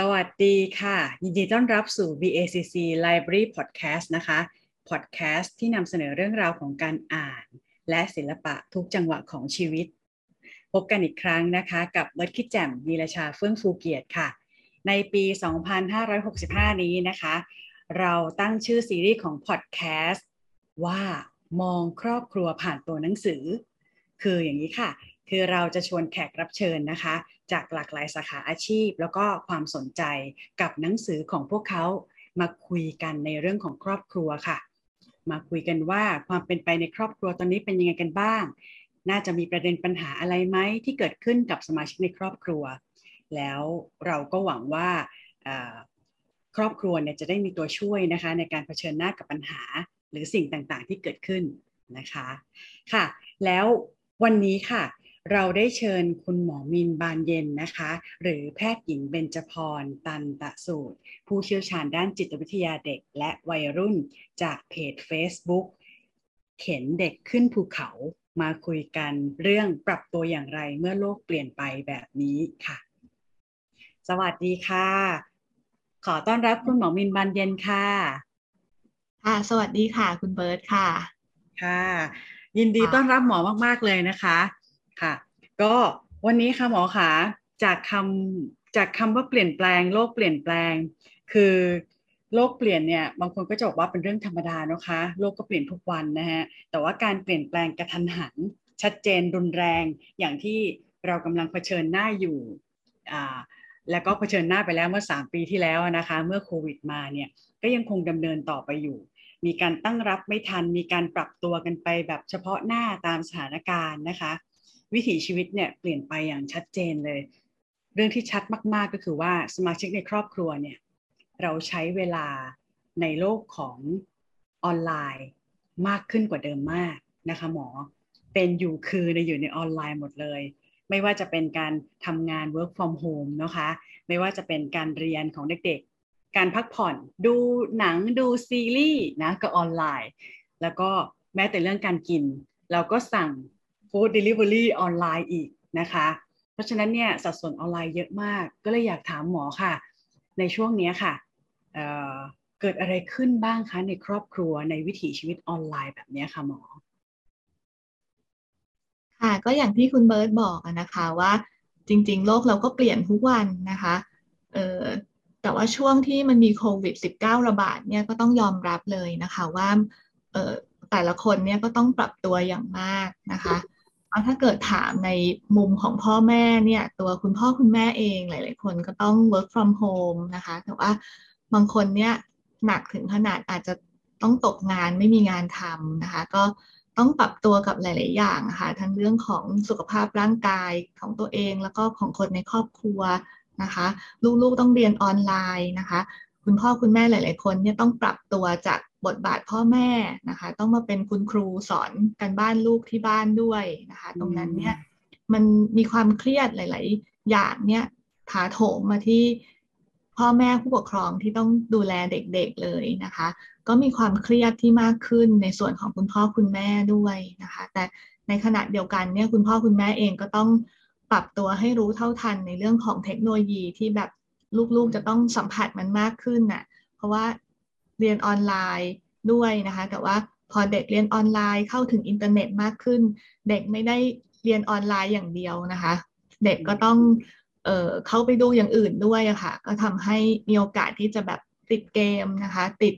สวัสดีค่ะ ยินดีต้อนรับสู่ BACC Library Podcast นะคะ Podcast ที่นำเสนอเรื่องราวของการอ่าน และศิลปะทุกจังหวะของชีวิต พบกันอีกครั้งนะคะกับเบิร์ดคิดแจ่มวีรชาเฟื่องฟูเกียรติค่ะ ในปี 2565 นี้นะคะ เราตั้งชื่อซีรีส์ของ Podcast ว่ามองครอบครัวผ่านตัวหนังสือ คืออย่างนี้ค่ะ คือเราจะชวนแขกรับเชิญนะคะ จากหลากหลายสาขาอาชีพ แล้วก็ความสนใจกับหนังสือของพวกเขามาคุยกันในเรื่องของครอบครัวค่ะ มาคุยกันว่าความเป็นไปในครอบครัวตอนนี้เป็นยังไงกันบ้าง น่าจะมีประเด็นปัญหาอะไรไหมที่เกิดขึ้นกับสมาชิกในครอบครัว แล้วเราก็หวังว่าครอบครัวเนี่ยจะได้มีตัวช่วยนะคะในการเผชิญหน้ากับปัญหา หรือสิ่งต่างๆ ที่เกิดขึ้นนะคะ ค่ะ แล้ววันนี้ค่ะ เราได้เชิญคุณหมอมินบานเย็นนะคะ หรือแพทย์หญิงเบญจพร ตันตะสูตร ผู้เชี่ยวชาญด้านจิตวิทยาเด็กและวัยรุ่นจากเพจ Facebook เข็นเด็กขึ้นภูเขามาคุยกันเรื่องปรับตัวอย่างไรเมื่อโลกเปลี่ยนไปแบบนี้ค่ะ สวัสดีค่ะ ขอต้อนรับคุณหมอมินบานเย็นค่ะ ค่ะ สวัสดีค่ะ คุณเบิร์ตค่ะ ค่ะ ยินดีต้อนรับหมอมาก ๆ เลยนะคะ ค่ะ ก็วันนี้ค่ะหมอคะจากคำจากคำว่าเปลี่ยนแปลง โลกเปลี่ยนแปลง คือโลกเปลี่ยนเนี่ยบางคนก็จะบอกว่าเป็นเรื่องธรรมดานะคะโลกก็เปลี่ยนทุกวันนะฮะแต่ว่าการเปลี่ยนแปลงกระทันหัน ชัดเจนรุนแรง อย่างที่เรากำลังเผชิญหน้าอยู่อ่าแล้วก็เผชิญหน้าไปแล้วเมื่อ 3 ปีที่แล้วนะคะ เมื่อโควิดมาเนี่ยก็ยังคงดำเนินต่อไปอยู่ มีการตั้งรับไม่ทัน มีการปรับตัวกันไปแบบเฉพาะหน้าตามสถานการณ์นะคะ วิถีชีวิตเนี่ยเปลี่ยนไปอย่างชัดเจนเลย เรื่องที่ชัดมากๆก็คือว่าสมาชิกในครอบครัวเนี่ยเราใช้เวลาในโลกของออนไลน์มากขึ้นกว่าเดิมมากนะคะหมอ เป็นอยู่คือในอยู่ในออนไลน์หมดเลย ไม่ว่าจะเป็นการทำงาน work from home นะคะ ไม่ว่าจะเป็นการเรียนของเด็กๆ การพักผ่อนดูหนังดูซีรีส์นะก็ออนไลน์ แล้วก็แม้แต่เรื่องการกิน เราก็สั่ง food delivery ออนไลน์อีกนะคะ เพราะฉะนั้นเนี่ยสัดส่วนออนไลน์เยอะมาก ก็เลยอยากถามหมอค่ะ ในช่วงนี้ค่ะเเกิดอะไรขึ้นบ้างคะในครอบครัวในวิถีชีวิตออนไลน์แบบนี้ค่ะหมอ ค่ะก็อย่างที่คุณเบิร์ตบอกนะคะว่าจริง ๆ โลกเราก็เปลี่ยนทุกวันนะคะเออแต่ว่าช่วงที่มันมีโควิด -19 ระบาดเนี่ยก็ต้องยอมรับเลยนะคะว่าแต่ละคนเนี่ยก็ต้องปรับตัวอย่างมากนะคะ ถ้าเกิดถามในมุมของพ่อแม่เนี่ย ตัวคุณพ่อคุณแม่เองหลาย ๆ คนก็ต้อง work from home นะคะ แต่ว่าบางคนเนี่ยหนักถึงขนาดอาจจะต้องตกงานไม่มีงานทำนะคะ ก็ต้องปรับตัวกับหลาย ๆ อย่างค่ะทั้งเรื่องของสุขภาพร่างกายของตัวเอง แล้วก็ของคนในครอบครัวนะคะ ลูก ๆ ต้องเรียนออนไลน์นะคะ คุณพ่อคุณแม่หลาย ๆ คนเนี่ยต้องปรับตัวจาก บทบาทพ่อแม่นะคะ ต้องมาเป็นคุณครูสอนกันบ้านลูกที่บ้านด้วยนะคะ ตรงนั้นเนี่ยมันมีความเครียดหลาย ๆ อย่างเนี่ยถาโถมมาที่พ่อแม่ผู้ปกครองที่ต้องดูแลเด็ก ๆ เลยนะคะ ก็มีความเครียดที่มากขึ้นในส่วนของคุณพ่อคุณแม่ด้วยนะคะ แต่ในขณะเดียวกันเนี่ยคุณพ่อคุณแม่เองก็ต้องปรับตัวให้รู้เท่าทันในเรื่องของเทคโนโลยีที่แบบลูกๆจะต้องสัมผัสมันมากขึ้นน่ะ เพราะว่า เรียนออนไลน์ด้วยนะคะแต่ว่าพอเด็กเรียนออนไลน์เข้าถึงอินเทอร์เน็ตมากขึ้น เด็กไม่ได้เรียนออนไลน์อย่างเดียวนะคะ เด็กก็ต้องเอ่อเข้าไปดูอย่างอื่นด้วยะค่ะ ก็ทำให้มีโอกาสที่จะแบบติดเกมนะคะ ติด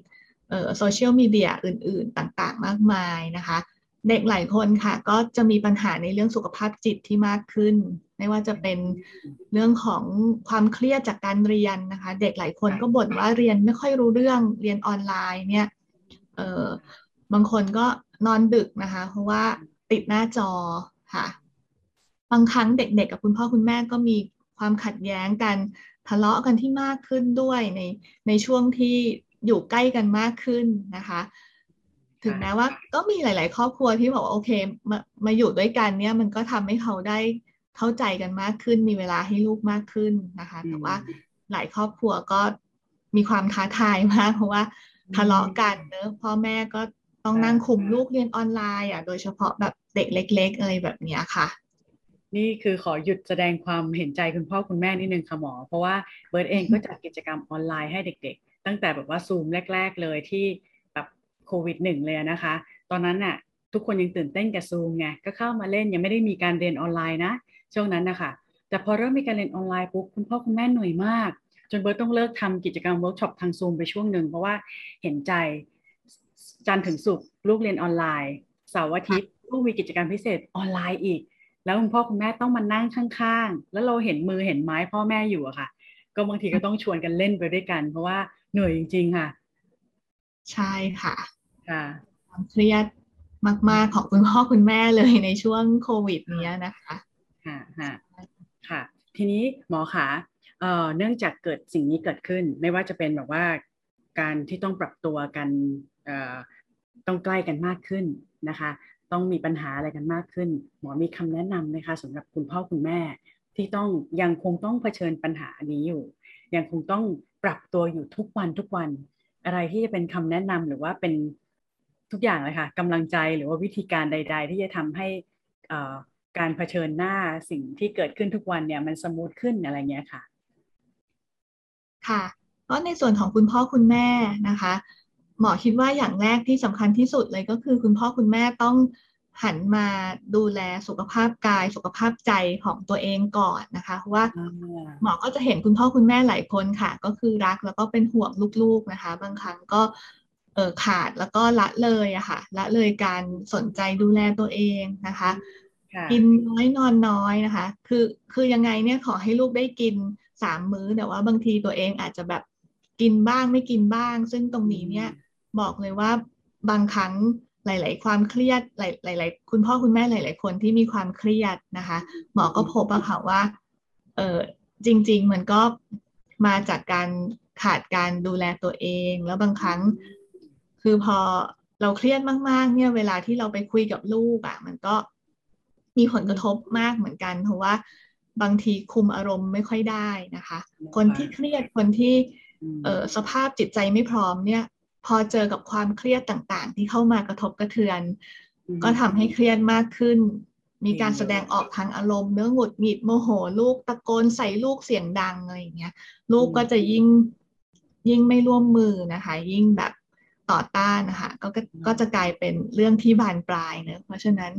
เอ่อโซเชียลมีเดียอื่น ๆ ต่างๆ มากมายนะคะ เด็กหลายคนค่ะ ก็จะมีปัญหาในเรื่องสุขภาพจิตที่มากขึ้น ไม่ว่าจะเป็นเรื่องของความเครียดจากการเรียนนะคะ เด็กหลายคนก็บ่นว่าเรียนไม่ค่อยรู้เรื่องเรียนออนไลน์เนี่ยเออบางคนก็นอนดึกนะคะ เพราะว่าติดหน้าจอค่ะ บางครั้งเด็กๆกับคุณพ่อคุณแม่ก็มีความขัดแย้งกันทะเลาะกันที่มากขึ้นด้วยในในช่วงที่อยู่ใกล้กันมากขึ้นนะคะ ถึงแม้ว่าก็มีหลาย ๆ ครอบครัวที่บอกโอเคมามาอยู่ด้วยกันเนี่ยมันก็ทำให้เขาได้เข้าใจกันมากขึ้น มีเวลาให้ลูกมากขึ้นนะคะ แต่ว่าหลายครอบครัวก็มีความท้าทายมากเพราะว่าทะเลาะกันเนอะพ่อแม่ก็ต้องนั่งคุมลูกเรียนออนไลน์อะโดยเฉพาะแบบเด็กเล็ก ๆ อะไรแบบนี้ค่ะนี่คือขอหยุดแสดงความเห็นใจคุณพ่อคุณแม่นิดนึงค่ะหมอ เพราะว่าเบิร์ดเองก็จัดกิจกรรมออนไลน์ให้เด็ก ๆ ตั้งแต่แบบว่าซูมแรก ๆ เลยที่แบบ โควิดหนึ่งเลยนะคะ ตอนนั้นน่ะทุกคนยังตื่นเต้นกับซูมไงก็เข้ามาเล่นยังไม่ได้มีการเรียนออนไลน์นะ ช่วงนั้นนะคะแต่พอเริ่มมีการเรียนออนไลน์ปุ๊บคุณพ่อคุณแม่เหนื่อยมาก จนเบิร์ดต้องเลิกทำกิจกรรมเวิร์กช็อปทางซูมไปช่วงหนึ่งเพราะว่าเห็นใจจันทร์ถึงศุกร์ลูกเรียนออนไลน์เสาร์อาทิตย์ลูกมีกิจกรรมพิเศษออนไลน์อีก แล้วคุณพ่อคุณแม่ต้องมานั่งข้างๆ แล้วเราเห็นมือเห็นไม้พ่อแม่อยู่อะค่ะ ก็บางทีก็ต้องชวนกันเล่นไปด้วยกัน เพราะว่าเหนื่อยจริงๆค่ะ ใช่ค่ะ ความเครียดมาก ๆ ของคุณพ่อคุณแม่เลยในช่วงโควิดนี้นะคะค่ะค่ะ ทีนี้หมอคะเอ่อเนื่องจากเกิดสิ่งนี้เกิดขึ้น ไม่ว่าจะเป็นแบบว่าการที่ต้องปรับตัวกันเอ่อต้องใกล้กันมากขึ้นนะคะ ต้องมีปัญหาอะไรกันมากขึ้น หมอมีคำแนะนำไหมคะสำหรับคุณพ่อคุณแม่ ที่ต้องยังคงต้องเผชิญปัญหานี้อยู่ ยังคงต้องปรับตัวอยู่ทุกวันทุกวัน อะไรที่จะเป็นคำแนะนำหรือว่าเป็น ทุกอย่างเลยค่ะกำลังใจหรือว่าวิธีการใด ๆ ที่จะทำให้การเผชิญหน้าสิ่งที่เกิดขึ้นทุกวันเนี่ยมันสมูทขึ้นอะไรเงี้ยค่ะ ค่ะก็ในส่วนของคุณพ่อคุณแม่นะคะ หมอคิดว่าอย่างแรกที่สำคัญที่สุดเลยก็คือ คุณพ่อคุณแม่ต้องหันมาดูแลสุขภาพกายสุขภาพใจของตัวเองก่อนนะคะเพราะว่าหมอก็จะเห็นคุณพ่อคุณแม่หลายคนค่ะ ก็คือรักแล้วก็เป็นห่วงลูกๆนะคะ บางครั้งก็เออ ขาดแล้วก็ละเลยอะค่ะละเลยการสนใจดูแลตัวเองนะคะกินน้อยนอนน้อยนะคะ คือคือยังไงเนี่ยขอให้ลูกได้กินสามมื้อแต่ว่าบางทีตัวเองอาจจะแบบกินบ้างไม่กินบ้าง ซึ่งตรงนี้เนี่ยบอกเลยว่าบางครั้งหลาย ๆ ความเครียดหลาย ๆ คุณพ่อคุณแม่หลาย ๆ คนที่มีความเครียดนะคะ หมอก็พบอะค่ะว่าเออจริง ๆ มันก็มาจากการขาดการดูแลตัวเอง แล้วบางครั้ง คือพอเราเครียดมากๆ เนี่ยเวลาที่เราไปคุยกับลูกอะมันก็มีผลกระทบมากเหมือนกัน เพราะว่าบางทีคุมอารมณ์ไม่ค่อยได้นะคะ คนที่เครียดคนที่เออสภาพจิตใจไม่พร้อมเนี่ย พอเจอกับความเครียดต่างๆ ที่เข้ามากระทบกระเทือน ก็ทำให้เครียดมากขึ้น มีการแสดงออกทางอารมณ์เนื้อหงุดหงิดโมโห ลูกตะโกนใส่ลูกเสียงดังอะไรอย่างเงี้ย ลูกก็จะยิ่งยิ่งไม่ร่วมมือนะคะ ยิ่งแบบ ต่อต้านนะคะก็ก็จะกลายเป็นเรื่องที่บานปลายเนะเพราะฉะนั้น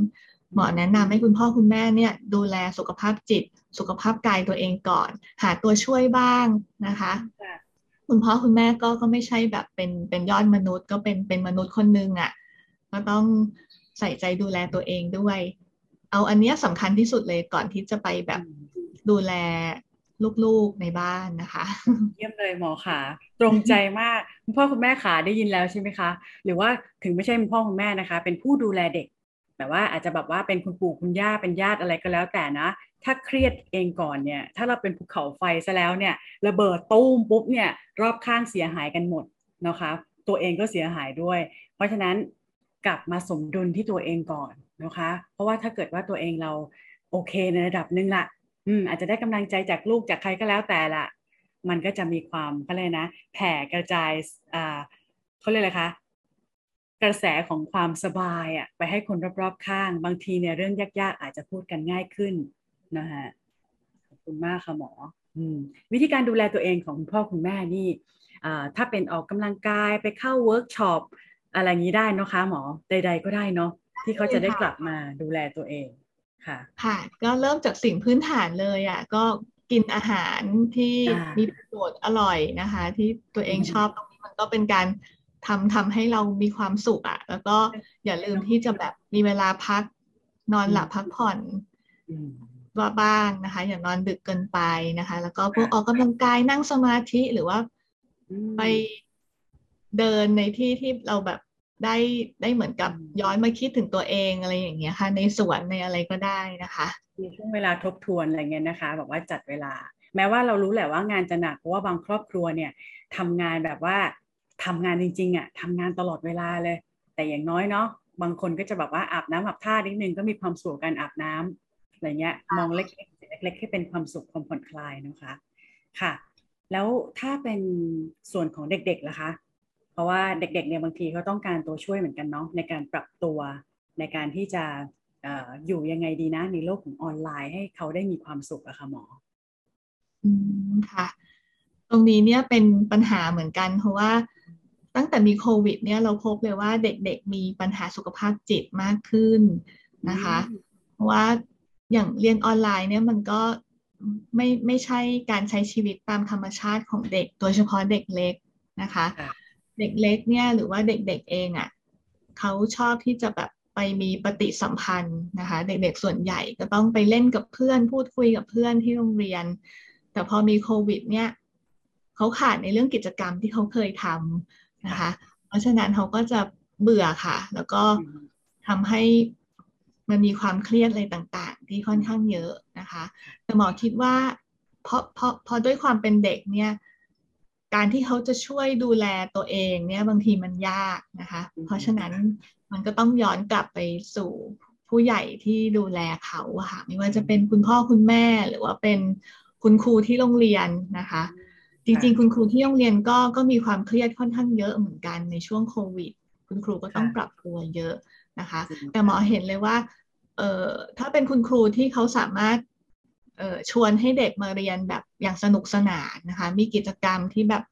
หมอแนะนำให้คุณพ่อคุณแม่เนี่ยดูแลสุขภาพจิต สุขภาพกายตัวเองก่อน หาตัวช่วยบ้างนะคะ คุณพ่อคุณแม่ก็ก็ไม่ใช่แบบเป็นเป็นยอดมนุษย์ ก็เป็นเป็นมนุษย์คนนึงอะ่ะก็ต้องใส่ใจดูแลตัวเองด้วย เอาอันนี้สำคัญที่สุดเลยก่อนที่จะไปแบบดูแล ลูกๆในบ้านนะคะ เยี่ยมเลยหมอขาตรงใจมากคุณพ่อคุณแม่ขาได้ยินแล้วใช่ไหมคะ หรือว่าถึงไม่ใช่คุณพ่อคุณแม่นะคะ เป็นผู้ดูแลเด็กแบบว่าอาจจะแบบว่าเป็นคุณปู่คุณย่าเป็นญาติอะไรก็แล้วแต่นะ ถ้าเครียดเองก่อนเนี่ย ถ้าเราเป็นภูเขาไฟซะแล้วเนี่ย ระเบิดตู้มปุ๊บเนี่ย รอบข้างเสียหายกันหมดนะคะ ตัวเองก็เสียหายด้วย เพราะฉะนั้นกลับมาสมดุลที่ตัวเองก่อนนะคะ เพราะว่าถ้าเกิดว่าตัวเองเราโอเคในระดับหนึ่งละ อืมอาจจะได้กำลังใจจากลูกจากใครก็แล้วแต่ละ มันก็จะมีความเขาเลยนะ แผ่กระจายอ่าเขาเรียกอะไรคะกระแสของความสบายอะไปให้คนรอบๆข้าง บางทีเนี่ยเรื่องยากๆ อาจจะพูดกันง่ายขึ้นนะฮะขอบคุณมากค่ะหมออืมวิธีการดูแลตัวเองของคุณพ่อคุณแม่นี่ถ้าเป็นออกกำลังกายไปเข้าเวิร์กช็อปอะไรนี้ได้นะคะหมอใด ๆ ก็ได้เนาะที่เขาจะได้กลับมาดูแลตัวเอง ค่ะค่ะ ก็เริ่มจากสิ่งพื้นฐานเลยอะ่ะก็กินอาหารที่มีประโยชน์อร่อยนะคะ ที่ตัวเองชอบตรงนี้มันก็เป็นการทำทำให้เรามีความสุขอะ่ะแล้วก็อย่าลืมที่จะแบบมีเวลาพักนอนหลับพักผ่อนว่าบ้างนะคะ อย่านอนดึกเกินไปนะคะ แล้วก็พวกออกกำลังกายนั่งสมาธิหรือว่าไปเดินในที่ที่เราแบบ ได้ได้เหมือนกับย้อนมาคิดถึงตัวเองอะไรอย่างเงี้ยค่ะ ในสวนในอะไรก็ได้นะคะมีช่วงเวลาทบทวนอะไรเงี้ยนะคะแบบว่าจัดเวลา แม้ว่าเรารู้แหละว่างานจะหนักเพราะว่าบางครอบครัวเนี่ยทำงานแบบว่าทำงานจริงๆอะทำงานตลอดเวลาเลย แต่อย่างน้อยเนาะบางคนก็จะแบบว่าอาบน้ำอาบท่านิดนึงก็มีความสุขการอาบน้ำอะไรเงี้ยมองเล็กๆเล็กๆให้เป็นความสุขความผ่อนคลายนะคะค่ะ แล้วถ้าเป็นส่วนของเด็กๆล่ะคะเพ ราะว่าเด็กๆเนี่ยบางทีเขาต้องการตัวช่วยเหมือนกันเนาะในการปรับตัวในการที่จะอยู่ยังไงดีนะในโลกของออนไลน์ให้เขาได้มีความสุขอะค่ะหมอ อืมค่ะ ตรงนี้เนี่ยเป็นปัญหาเหมือนกัน เพราะว่าตั้งแต่มีโควิด เนี่ยเราพบเลยว่าเด็กๆมีปัญหาสุขภาพจิตมากขึ้นนะคะ เพราะว่าอย่างเรียนออนไลน์เนี่ยมันก็ไม่ไม่ใช่การใช้ชีวิตตามธรรมชาติของเด็ก โดยเฉพาะเด็กเล็กนะคะ เด็กเล็กเนี่ยหรือว่าเด็กๆเองอะ่ะเขาชอบที่จะแบบไปมีปฏิสัมพันธ์นะคะ เด็กๆส่วนใหญ่ก็ต้องไปเล่นกับเพื่อนพูดคุยกับเพื่อนที่โรงเรียน แต่พอมีโควิด เนี่ยเขาขาดในเรื่องกิจกรรมที่เขาเคยทำนะคะ เพราะฉะนั้นเขาก็จะเบื่อค่ะ แล้วก็ทำให้มันมีความเครียดอะไรต่าง ๆ ที่ค่อนข้างเยอะนะคะ แต่หมอคิดว่าเพราะเพราะเพราะด้วยความเป็นเด็กเนี่ย การที่เขาจะช่วยดูแลตัวเองเนี่ยบางทีมันยากนะคะ เพราะฉะนั้นมันก็ต้องย้อนกลับไปสู่ผู้ใหญ่ที่ดูแลเขาค่ะไม่ว่าจะเป็นคุณพ่อคุณแม่หรือว่าเป็นคุณครูที่โรงเรียนนะคะ จริง ๆ คุณครูที่โรงเรียนก็ก็มีความเครียดค่อนข้างเยอะเหมือนกันในช่วงโควิด คุณครูก็ต้องปรับตัวเยอะนะคะ แต่หมอเห็นเลยว่าเอ่อถ้าเป็นคุณครูที่เขาสามารถเอ่อ ชวนให้เด็กมาเรียนแบบอย่างสนุกสนานนะคะ มีกิจกรรมที่แบบ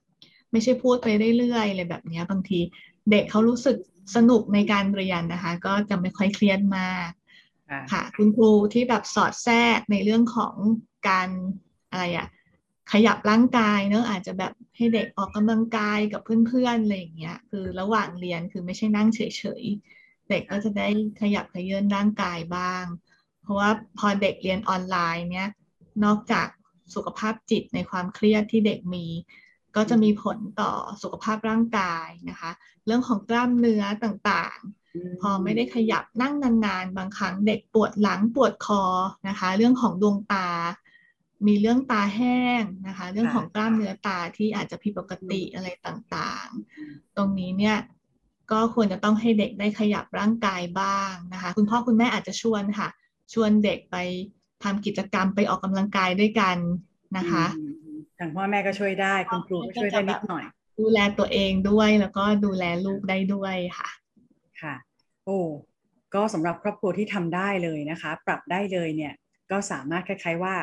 ไม่ใช่พูดไปเรื่อยๆเลยแบบนี้บางทีเด็กเขารู้สึกสนุกในการเรียนนะคะ ก็จะไม่ค่อยเครียดมากค่ะ คุณครูที่แบบสอดแทรกในเรื่องของการอะไรอะขยับร่างกายเนอะอาจจะแบบให้เด็กออกกำลังกายกับเพื่อนๆอะไรอย่างเงี้ย คือระหว่างเรียนคือไม่ใช่นั่งเฉยๆ เด็กก็จะได้ขยับขยื่นร่างกายบ้าง เพราะว่าพอเด็กเรียนออนไลน์เนี้ย นอกจากสุขภาพจิตในความเครียดที่เด็กมี ก็จะมีผลต่อสุขภาพร่างกายนะคะ เรื่องของกล้ามเนื้อต่างๆ พอไม่ได้ขยับนั่งนานๆ บางครั้งเด็กปวดหลังปวดคอนะคะ เรื่องของดวงตา มีเรื่องตาแห้งนะคะ เรื่องของกล้ามเนื้อตาที่อาจจะผิดปกติอะไรต่างๆ ตรงนี้เนี่ยก็ควรจะต้องให้เด็กได้ขยับร่างกายบ้างนะคะ คุณพ่อคุณแม่อาจจะชวนค่ะ ชวนเด็กไป ทำกิจกรรมไปออกกำลังกายด้วยกันนะคะทางพ่อแม่ก็ช่วยได้คุณครูก็ช่วยได้นิดหน่อย ดูแลตัวเองด้วยแล้วก็ดูแลลูกได้ด้วยค่ะ ค่ะ โอ้ก็สำหรับครอบครัวที่ทำได้เลยนะคะ ปรับได้เลยเนี่ยก็สามารถคล้าย ๆว่า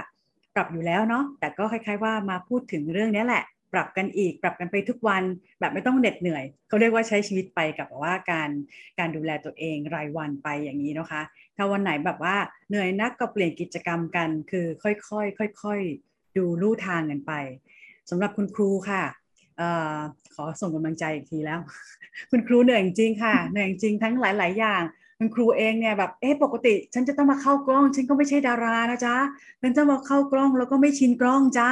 ปรับอยู่แล้วเนาะแต่ก็คล้าย ๆ ว่ามาพูดถึงเรื่องนี้แหละ ปรับกันอีก ปรับกันไปทุกวัน แบบไม่ต้องเหน็ดเหนื่อยเขาเรียกว่าใช้ชีวิตไปกับว่าการการดูแลตัวเองรายวันไปอย่างนี้นะคะ ถ้าวันไหนแบบว่าเหนื่อยนักก็เปลี่ยนกิจกรรมกัน คือค่อยๆค่อยๆดูลู่ทางกันไปสำหรับคุณครูค่ะออขอส่งกำลังใจอีกทีแล้ว คุณครูเหนื่อยจริงค่ะเหนื่อยจริงทั้งหลาย ๆ อย่างคุณครูเองเนี่ยแบบเอ๊ะปกติ ฉันจะต้องมาเข้ากล้อง ฉันก็ไม่ใช่ดารานะจ๊ะฉันจะมาเข้ากล้องแล้วก็ไม่ชินกล้องจ้า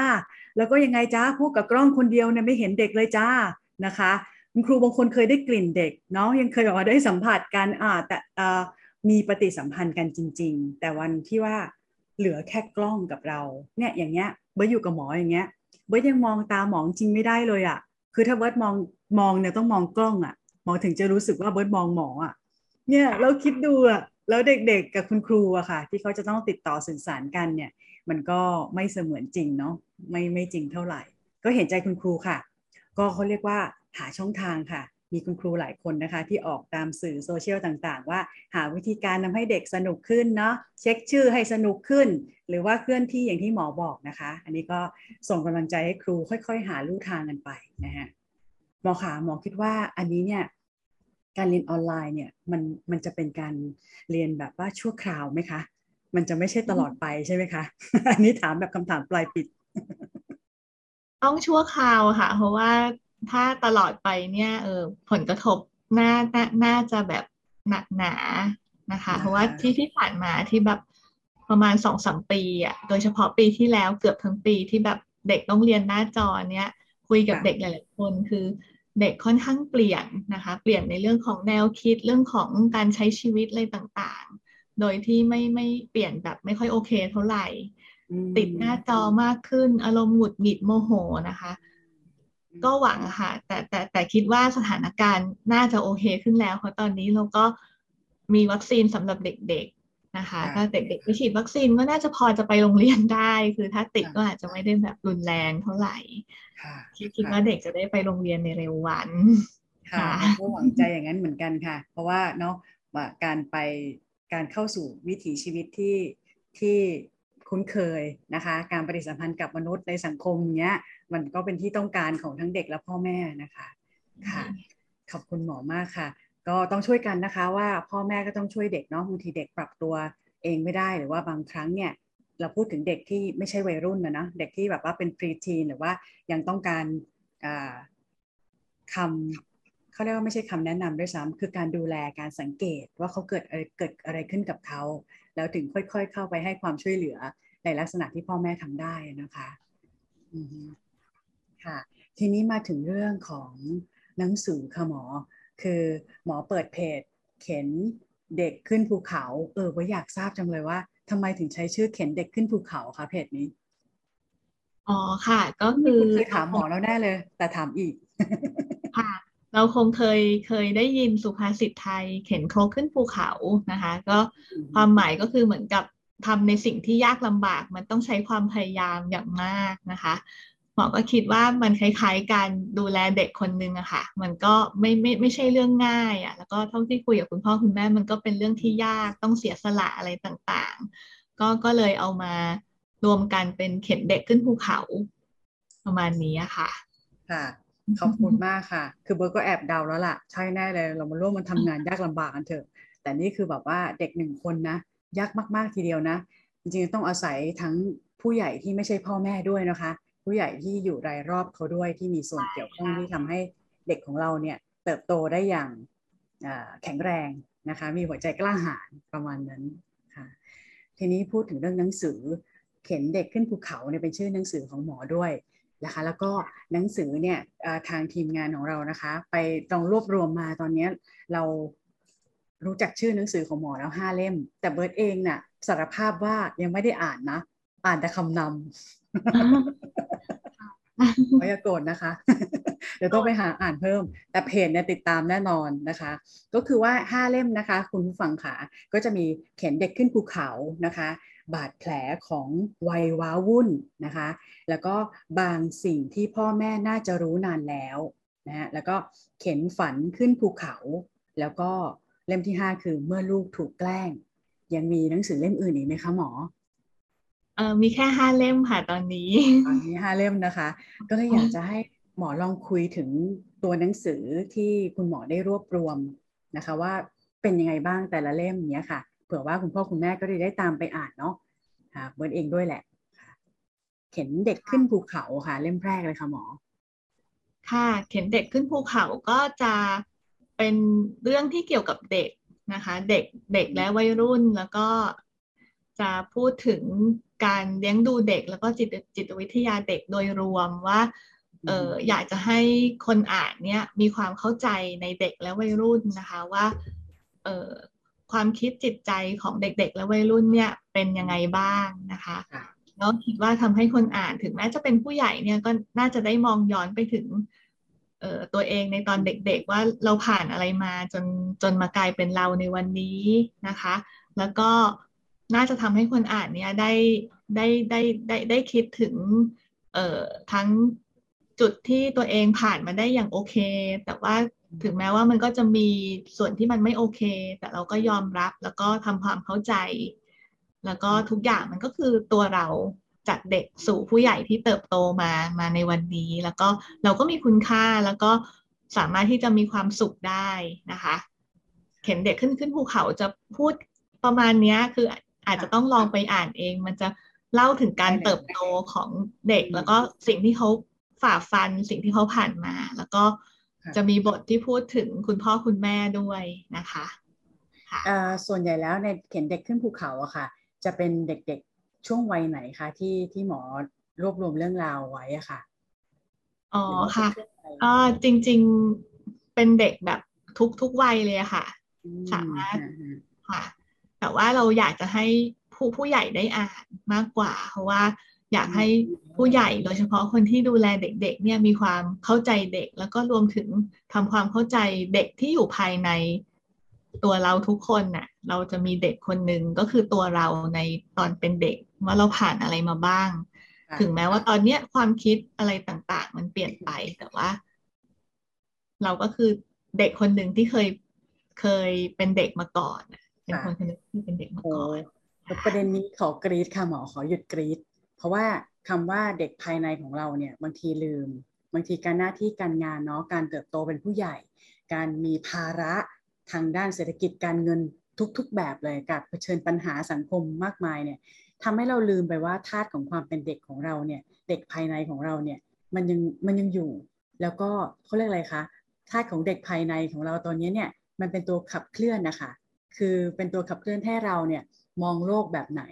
แล้วก็ยังไงจ้าพูดกับกล้องคนเดียวเนี่ยไม่เห็นเด็กเลยจ้านะคะคุณครูบางคนเคยได้กลิ่นเด็กเนาะยังเคยบอกว่าได้สัมผัสกันอ่าแต่มีปฏิสัมพันธ์กันจริง ๆ แต่วันที่ว่าเหลือแค่กล้องกับเราเนี่ยอย่างเงี้ยเบิร์ดอยู่กับหมออย่างเงี้ยเบิร์ดยังมองตาหมอจริงไม่ได้เลยอะค่ะ คือถ้าเบิร์ดมองมองเนี่ยต้องมองกล้องอะค่ะหมอถึงจะรู้สึกว่าเบิร์ดมองหมออะค่ะเนี่ยเราคิดดูอะแล้วเด็กๆกับคุณครูอะค่ะ ที่เขาจะต้องติดต่อสื่อสารกันเนี่ย มันก็ไม่เสมือนจริงเนาะ ไม่ไม่จริงเท่าไหร่ ก็เห็นใจคุณครูค่ะ ก็เขาเรียกว่าหาช่องทางค่ะ มีคุณครูหลายคนนะคะ ที่ออกตามสื่อโซเชียลต่างๆ ว่าหาวิธีการทาให้เด็กสนุกขึ้นเนาะเช็คชื่อให้สนุกขึ้น หรือว่าเคลื่อนที่อย่างที่หมอบอกนะคะ อันนี้ก็ส่งกำลังใจให้ครูค่อย ๆ หาลู่ทางกันไปนะฮะหมอขาหมอคิดว่าอันนี้เนี่ยการเรียนออนไลน์เนี่ยมันมันจะเป็นการเรียนแบบว่าชั่วคราวไหมคะ มันจะไม่ใช่ตลอดไปใช่ไหมคะ อันนี้ถามแบบคำถามปลายปิด ต้องชั่วคราวค่ะ เพราะว่าถ้าตลอดไปเนี่ยเออผลกระทบน่าน่าน่าจะแบบหนักหนานะคะ เพราะว่าที่ที่ผ่านมาที่แบบประมาณสองสามปีอะโดยเฉพาะปีที่แล้วเกือบทั้งปีที่แบบเด็กต้องเรียนหน้าจอเนี้ยคุยกับเด็กหลายๆคนคือเด็กค่อนข้างเปลี่ยนนะคะ เปลี่ยนในเรื่องของแนวคิดเรื่องของการใช้ชีวิตอะไรต่างๆ โดยที่ไม่ไม่เปลี่ยนแบบไม่ค่อยโอเคเท่าไหร่ ติดหน้าจอมากขึ้น อารมณ์หงุดหงิดโมโหนะคะ ก็หวังค่ะ แต่แต่แต่คิดว่าสถานการณ์น่าจะโอเคขึ้นแล้ว เพราะตอนนี้เราก็มีวัคซีนสำหรับเด็กๆนะคะ ถ้าเด็กๆไปฉีดวัคซีนก็น่าจะพอจะไปโรงเรียนได้ คือถ้าติดก็อาจจะไม่ได้แบบรุนแรงเท่าไหร่คิดคิดว่าเด็กจะได้ไปโรงเรียนในเร็ววันค่ะก็หวังใจอย่างนั้นเหมือนกันค่ะ เพราะว่าเนาะว่าการไปการเข้าสู่วิถีชีวิตที่ที่ คุ้นเคยนะคะ การปฏิสัมพันธ์กับมนุษย์ในสังคมเนี้ย มันก็เป็นที่ต้องการของทั้งเด็กและพ่อแม่นะคะค่ะขอบคุณหมอมากค่ะ ก็ต้องช่วยกันนะคะว่าพ่อแม่ก็ต้องช่วยเด็กเนาะบางทีเด็กปรับตัวเองไม่ได้หรือว่าบางครั้งเนี่ยเราพูดถึงเด็กที่ไม่ใช่วัยรุ่นนะนะเด็กที่แบบว่าเป็นพรีทีนหรือว่ายังต้องการคำเขาเรียกว่าไม่ใช่คำแนะนำด้วยซ้ำคือการดูแลการสังเกตว่าเขาเกิดอะไรเกิดอะไรขึ้นกับเขา แล้วถึงค่อย ๆ เข้าไปให้ความช่วยเหลือ ในลักษณะที่พ่อแม่ทำได้นะคะค่ะ ทีนี้มาถึงเรื่องของหนังสือค่ะหมอ คือหมอเปิดเพจ เข็นเด็กขึ้นภูเขา เออว่าอยากทราบจังเลยว่าทำไมถึงใช้ชื่อเข็นเด็กขึ้นภูเขาคะเพจนี้อ๋อค่ะ ก็คือเคยถามหมอแล้วแน่เลย แต่ถามอีกค่ะเราคงเคยเคยได้ยินสุภาษิตไทยเข็นโครขึ้นภูเขานะคะ ก็ความหมายก็คือเหมือนกับ ทำในสิ่งที่ยากลำบาก มันต้องใช้ความพยายามอย่างมากนะคะหมอก็คิดว่ามันคล้ายๆการดูแลเด็กคนนึงอะค่ะ มันก็ไม่ไม่ไม่ใช่เรื่องง่ายอะแล้วก็เท่าที่คุยกับคุณพ่อคุณแม่มันก็เป็นเรื่องที่ยากต้องเสียสละอะไรต่างๆ ก็ก็เลยเอามารวมกันเป็นเข็นเด็กขึ้นภูเขาประมาณนี้อะค่ะ ค่ะขอบคุณมากค่ะ คือเบิร์ก็แอบเดาแล้วล่ะ ใช่แน่เลย เรามาร่วมมันทำงานยากลำบากกันเถอะ แต่นี่คือแบบว่าเด็กหนึ่งคนนะ ยากมาก ๆ ทีเดียวนะ จริงๆต้องอาศัยทั้งผู้ใหญ่ที่ไม่ใช่พ่อแม่ด้วยนะคะ ผู้ใหญ่ที่อยู่รายรอบเขาด้วยที่มีส่วนเกี่ยวข้องที่ทำให้เด็กของเราเนี่ยเติบโตได้อย่างแข็งแรงนะคะ มีหัวใจกล้าหาญประมาณนั้นค่ะทีนี้พูดถึงเรื่องหนังสือ เข็นเด็กขึ้นภูเขาเนี่ยเป็นชื่อหนังสือของหมอด้วยนะคะแล้วก็หนังสือเนี่ยทางทีมงานของเรานะคะ ไปลองรวบรวมมาตอนนี้เรา รู้จักชื่อหนังสือของหมอแล้วห้าเล่ม แต่เบิร์ตเองน่ะสารภาพว่ายังไม่ได้อ่านนะ อ่านแต่คำนำไม่อย่าโกรธนะคะ เดี๋ยวต้องไปหาอ่านเพิ่ม แต่เพจเนี่ยติดตามแน่นอนนะคะ ก็คือว่า5เล่มนะคะ คุณผู้ฟังค่ะก็จะมีเข็นเด็กขึ้นภูเขานะคะบาดแผลของวัยว้าวุ่นนะคะ แล้วก็บางสิ่งที่พ่อแม่น่าจะรู้นานแล้วนะฮะแล้วก็เข็นฝันขึ้นภูเขา แล้วก็ เล่มที่5คือเมื่อลูกถูกแกล้ง ยังมีหนังสือเล่มอื่นอีกไหมคะหมอเออมีแค่ห้าเล่มค่ะตอนนี้ตอนนี้ห้าเล่มนะคะ ก็เลยอยากจะให้หมอลองคุยถึงตัวหนังสือที่คุณหมอได้รวบรวมนะคะ ว่าเป็นยังไงบ้างแต่ละเล่มเนี้ยค่ะ เผื่อว่าคุณพ่อคุณแม่ก็ได้ตามไปอ่านเนาะค่ะเบิร์นเองด้วยแหละ เข็นเด็กขึ้นภูเขาค่ะ เล่มแรกเลยค่ะหมอ ค่ะ เข็นเด็กขึ้นภูเขาก็จะ เป็นเรื่องที่เกี่ยวกับเด็กนะคะ เด็กเด็กและวัยรุ่นแล้วก็จะพูดถึงการเลี้ยงดูเด็กแล้วก็จิตจิตวิทยาเด็กโดยรวมว่าเอออยากจะให้คนอ่านเนี่ยมีความเข้าใจในเด็กและวัยรุ่นนะคะว่าเออความคิดจิตใจของเด็ก ๆ และวัยรุ่นเนี่ยเป็นยังไงบ้างนะคะแล้วคิดว่าทำให้คนอ่านถึงแม้จะเป็นผู้ใหญ่เนี่ยก็น่าจะได้มองย้อนไปถึงเอ่อ ตัวเองในตอนเด็กๆว่าเราผ่านอะไรมาจนจนมากลายเป็นเราในวันนี้นะคะ แล้วก็น่าจะทำให้คนอ่านเนี่ยได้ได้ได้ได้ได้คิดถึงเออทั้งจุดที่ตัวเองผ่านมาได้อย่างโอเค แต่ว่าถึงแม้ว่ามันก็จะมีส่วนที่มันไม่โอเค แต่เราก็ยอมรับแล้วก็ทำความเข้าใจ แล้วก็ทุกอย่างมันก็คือตัวเรา จากเด็กสู่ผู้ใหญ่ที่เติบโตมามาในวันนี้ แล้วก็เราก็มีคุณค่าแล้วก็สามารถที่จะมีความสุขได้นะคะเข็นเด็กขึ้นขึ้นภูเขาจะพูดประมาณนี้คืออาจจะต้องลองไปอ่านเอง มันจะเล่าถึงการเติบโตของเด็ก แล้วก็สิ่งที่เขาฝ่าฟันสิ่งที่เขาผ่านมา แล้วก็จะมีบทที่พูดถึงคุณพ่อคุณแม่ด้วยนะคะส่วนใหญ่แล้วในเขียนเด็กขึ้นภูเขาอะค่ะ จะเป็นเด็กๆ ช่วงวัยไหนคะที่ที่หมอรวบรวมเรื่องราวไว้อะค่ะ อ๋อค่ะก็จริง ๆเป็นเด็กแบบทุกทุกวัยเลยค่ะ สามารถค่ะ แต่ว่าเราอยากจะให้ผู้ผู้ใหญ่ได้อ่านมากกว่า เพราะว่าอยากให้ผู้ใหญ่โดยเฉพาะคนที่ดูแลเด็ก ๆ เนี่ยมีความเข้าใจเด็ก แล้วก็รวมถึงทำความเข้าใจเด็กที่อยู่ภายใน ตัวเราทุกคนน่ะ เราจะมีเด็กคนหนึ่งก็คือตัวเราในตอนเป็นเด็กว่าเราผ่านอะไรมาบ้าง ถึงแม้ว่าตอนเนี้ยความคิดอะไรต่าง ๆ มันเปลี่ยนไปแต่ว่า เราก็คือเด็กคนหนึ่งที่เคยเคยเป็นเด็กมาก่อนเเป็นคนคนนึงที่เป็นเด็กมาก่อนประเด็นนี้ขอกรีดค่ะหมอขอหยุดกรีดเพราะว่าคำว่าเด็กภายในของเราเนี่ย บางทีลืม บางทีการหน้าที่การงานเนาะการเติบโตเป็นผู้ใหญ่ การมีภาระ ทางด้านเศรษฐกิจการเงินทุกๆ แบบเลยกับเผชิญปัญหาสังคมมากมายเนี่ยทำให้เราลืมไปว่าธาตุของความเป็นเด็กของเราเนี่ยเด็กภายในของเราเนี่ยมันยังมันยังอยู่ แล้วก็เขาเรียกอะไรคะธาตุของเด็กภายในของเราตอนนี้เนี่ยมันเป็นตัวขับเคลื่อนนะคะคือเป็นตัวขับเคลื่อนให้เราเนี่ยมองโลกแบบไหน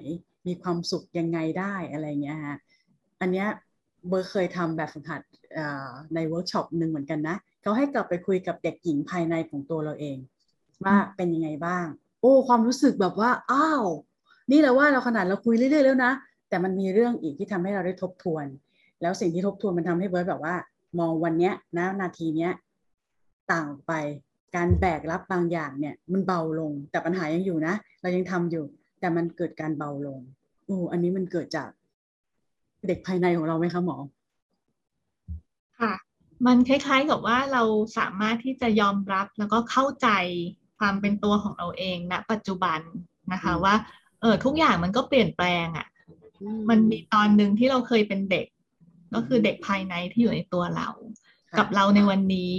มีความสุขยังไงได้อะไรเงี้ยฮะอันเนี้ยเบิร์ดเคยทำแบบฝึกหัดในเวิร์กช็อปหนึ่งเหมือนกันนะเขาให้กลับไปคุยกับเด็กหญิงภายในของตัวเราเอง ว่าเป็นยังไงบ้าง โอ้ความรู้สึกแบบว่าอ้าวนี่แหละว่าเราขนาดเราคุยเรื่อยๆแล้วนะ แต่มันมีเรื่องอีกที่ทำให้เราได้ทบทวน แล้วสิ่งที่ทบทวนมันทำให้เบิร์ดแบบว่า มองวันเนี้ยนะนาทีเนี้ยต่างไปการแบกรับบางอย่างเนี่ย มันเบาลง แต่ปัญหายังอยู่นะ เรายังทำอยู่ แต่มันเกิดการเบาลงโอ้อันนี้มันเกิดจากเด็กภายในของเราไหมคะหมอ ค่ะ มันคล้ายๆกับว่าเราสามารถที่จะยอมรับแล้วก็เข้าใจ ความเป็นตัวของเราเองณปัจจุบันนะคะ ว่า เออทุกอย่างมันก็เปลี่ยนแปลงอะ่ะ มันมีตอนหนึ่งที่เราเคยเป็นเด็ก ก็คือเด็กภายในที่อยู่ในตัวเรา กับเราในวันนี้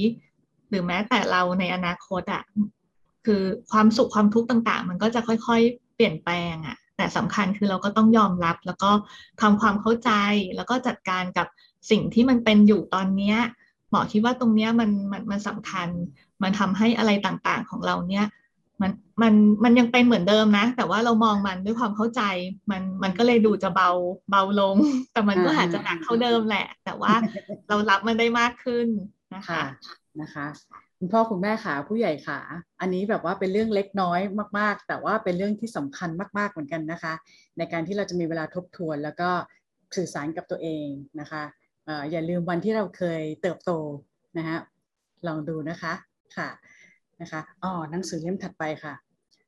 หรือแม้แต่เราในอนาคตอะ่ะคือความสุขความทุกข์ต่างๆ มันก็จะค่อยๆ เปลี่ยนแปลงอะ่ะ แต่สำคัญคือเราก็ต้องยอมรับ แล้วก็ทำความเข้าใจแล้วก็จัดการกับสิ่งที่มันเป็นอยู่ตอนเนี้ย หมอคิดว่าตรงเนี้ยมันมันมันสำคัญ มันทำให้อะไรต่างๆของเราเนี้ยมันมันมันยังเป็นเหมือนเดิมนะ แต่ว่าเรามองมันด้วยความเข้าใจมันมันก็เลยดูจะเบาเบาลง แต่มันก็อาจจะหนักเท่าเดิมแหละ แต่ว่าเรารับมันได้มากขึ้นนะคะนะคะคุณพ่อคุณแม่ขาผู้ใหญ่ขาอันนี้แบบว่าเป็นเรื่องเล็กน้อยมาก ๆ แต่ว่าเป็นเรื่องที่สำคัญมาก ๆเหมือนกันนะคะ ในการที่เราจะมีเวลาทบทวนแล้วก็สื่อสารกับตัวเองนะคะ อย่าลืมวันที่เราเคยเติบโตนะฮะลองดูนะคะค่ะนะคะอ๋อหนังสือเล่มถัดไปค่ะ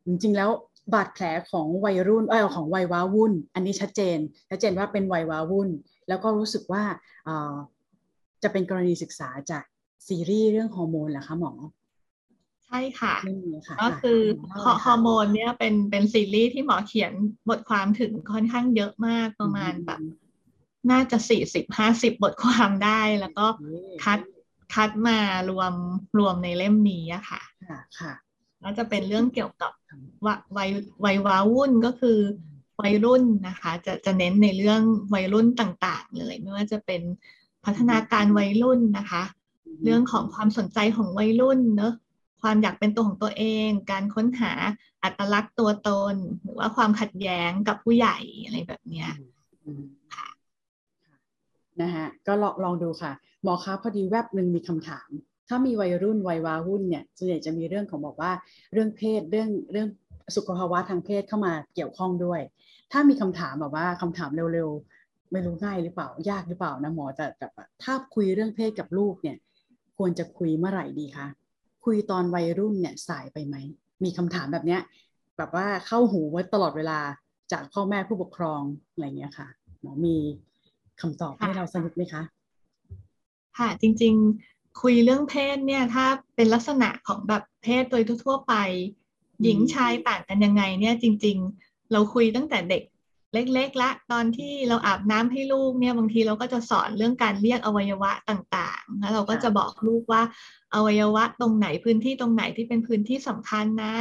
จริงๆแล้วบาดแผลของวัยรุ่นเออของวัยว้าวุ่น อันนี้ชัดเจนชัดเจนว่าเป็นวัยว้าวุ่น แล้วก็รู้สึกว่าจะเป็นกรณีศึกษาจากซีรีส์เรื่องฮอร์โมนเหรอคะหมอใช่ค่ะก็คือฮอร์โมนเนี่ยเป็นเป็นซีรีส์ที่หมอเขียนบทความถึงค่อนข้างเยอะมากประมาณแบบ น่าจะสี่สิบห้าสิบบทความได้ แล้วก็คัดคัดมารวมรวมในเล่มนี้อะค่ะ ค่ะแล้วจะเป็นเรื่องเกี่ยวกับวัยวัยว้าวุ่นก็คือวัยรุ่นนะคะ จะจะเน้นในเรื่องวัยรุ่นต่างๆ เลย ไม่ว่าจะเป็นพัฒนาการวัยรุ่นนะคะ เรื่องของความสนใจของวัยรุ่นเนอะความอยากเป็นตัวของตัวเอง การค้นหาอัตลักษณ์ตัวตน หรือว่าความขัดแย้งกับผู้ใหญ่อะไรแบบเนี้ยค่ะ นะฮะก็ลองลองดูค่ะ หมอคะพอดีแวบหนึ่งมีคำถาม ถ้ามีวัยรุ่นวัยวาวุ่นเนี่ยส่วนใหญ่จะมีเรื่องของบอกว่าเรื่องเพศเรื่องเรื่องสุขภาวะทางเพศเข้ามาเกี่ยวข้องด้วย ถ้ามีคำถามแบบว่าคำถามเร็วๆ ไม่รู้ง่ายหรือเปล่า ยากหรือเปล่านะหมอแต่แบบถ้าคุยเรื่องเพศกับลูกเนี่ย ควรจะคุยเมื่อไหร่ดีคะคุยตอนวัยรุ่นเนี่ยสายไปไหม มีคำถามแบบเนี้ยแบบว่าเข้าหูไว้ตลอดเวลาจากพ่อแม่ผู้ปกครองอะไรเงี้ยค่ะหมอมี คำตอบให้เราสนุกไหมคะ ค่ะ จริง ๆ คุยเรื่องเพศเนี่ยถ้าเป็นลักษณะของแบบเพศโดยทั่วไป หญิงชายต่างกันยังไงเนี่ยจริง ๆ เราคุยตั้งแต่เด็กเล็กๆละตอนที่เราอาบน้ำให้ลูกเนี่ยบางทีเราก็จะสอนเรื่องการเรียกอวัยวะต่างๆ แล้วเราก็จะบอกลูกว่าอวัยวะตรงไหนพื้นที่ตรงไหนที่เป็นพื้นที่สำคัญนะ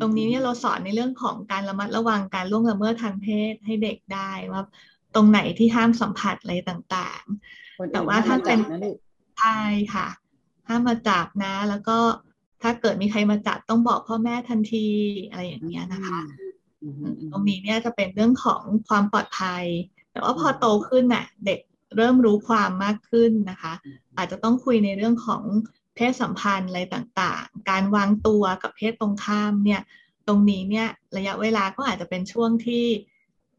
ตรงนี้เนี่ยเราสอนในเรื่องของการระมัดระวังการล่วงละเมิดทางเพศให้เด็กได้ว่า ตรงไหนที่ห้ามสัมผัสอะไรต่างๆ แต่ว่าถ้าเป็นใช่ค่ะ ห้ามมาจับนะ แล้วก็ถ้าเกิดมีใครมาจับต้องบอกพ่อแม่ทันทีอะไรอย่างเงี้ยนะคะตรงนี้เนี่ยจะเป็นเรื่องของความปลอดภัย แต่ว่าพอโตขึ้นน่ะ เด็กเริ่มรู้ความมากขึ้นนะคะ อาจจะต้องคุยในเรื่องของเพศสัมพันธ์อะไรต่างๆ การวางตัวกับเพศตรงข้ามเนี่ย ตรงนี้เนี่ยระยะเวลาก็อาจจะเป็นช่วงที่